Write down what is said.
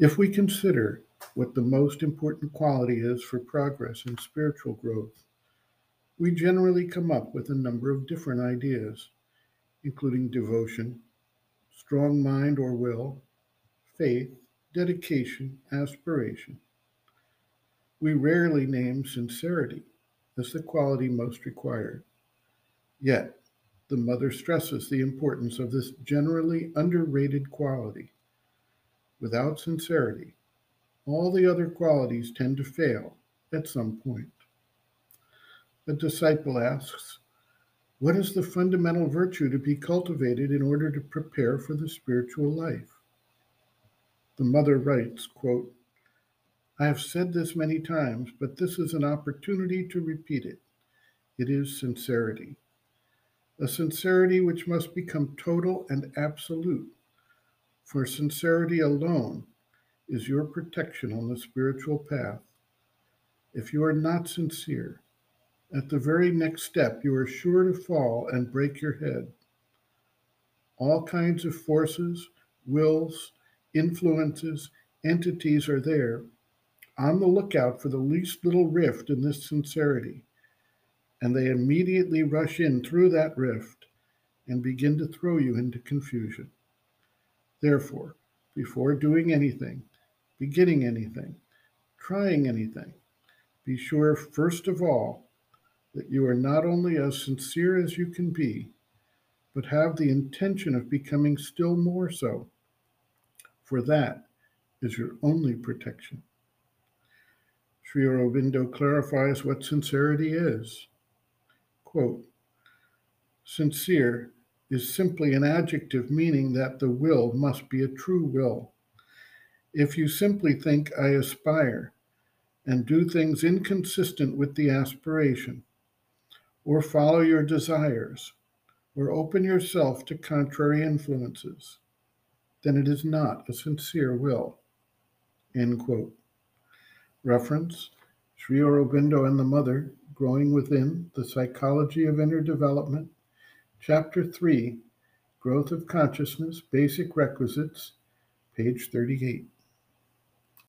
If we consider what the most important quality is for progress and spiritual growth, we generally come up with a number of different ideas, including devotion, strong mind or will, faith, dedication, aspiration. We rarely name sincerity as the quality most required. Yet, the mother stresses the importance of this generally underrated quality. Without sincerity, all the other qualities tend to fail at some point. The disciple asks, What is the fundamental virtue to be cultivated in order to prepare for the spiritual life? The mother writes, quote, I have said this many times, but this is an opportunity to repeat it. It is sincerity. A sincerity which must become total and absolute. For sincerity alone is your protection on the spiritual path. If you are not sincere, at the very next step you are sure to fall and break your head. All kinds of forces, wills, influences, entities are there on the lookout for the least little rift in this sincerity, and they immediately rush in through that rift and begin to throw you into confusion. Therefore, before doing anything, beginning anything, trying anything, be sure first of all that you are not only as sincere as you can be, but have the intention of becoming still more so, for that is your only protection. Sri Aurobindo clarifies what sincerity is. Quote, Sincere is simply an adjective meaning that the will must be a true will. If you simply think, I aspire, and do things inconsistent with the aspiration, or follow your desires, or open yourself to contrary influences, then it is not a sincere will. End quote. Reference Sri Aurobindo and the Mother, Growing Within, The Psychology of Inner Development, Chapter 3, Growth of Consciousness, Basic Requisites, page 38.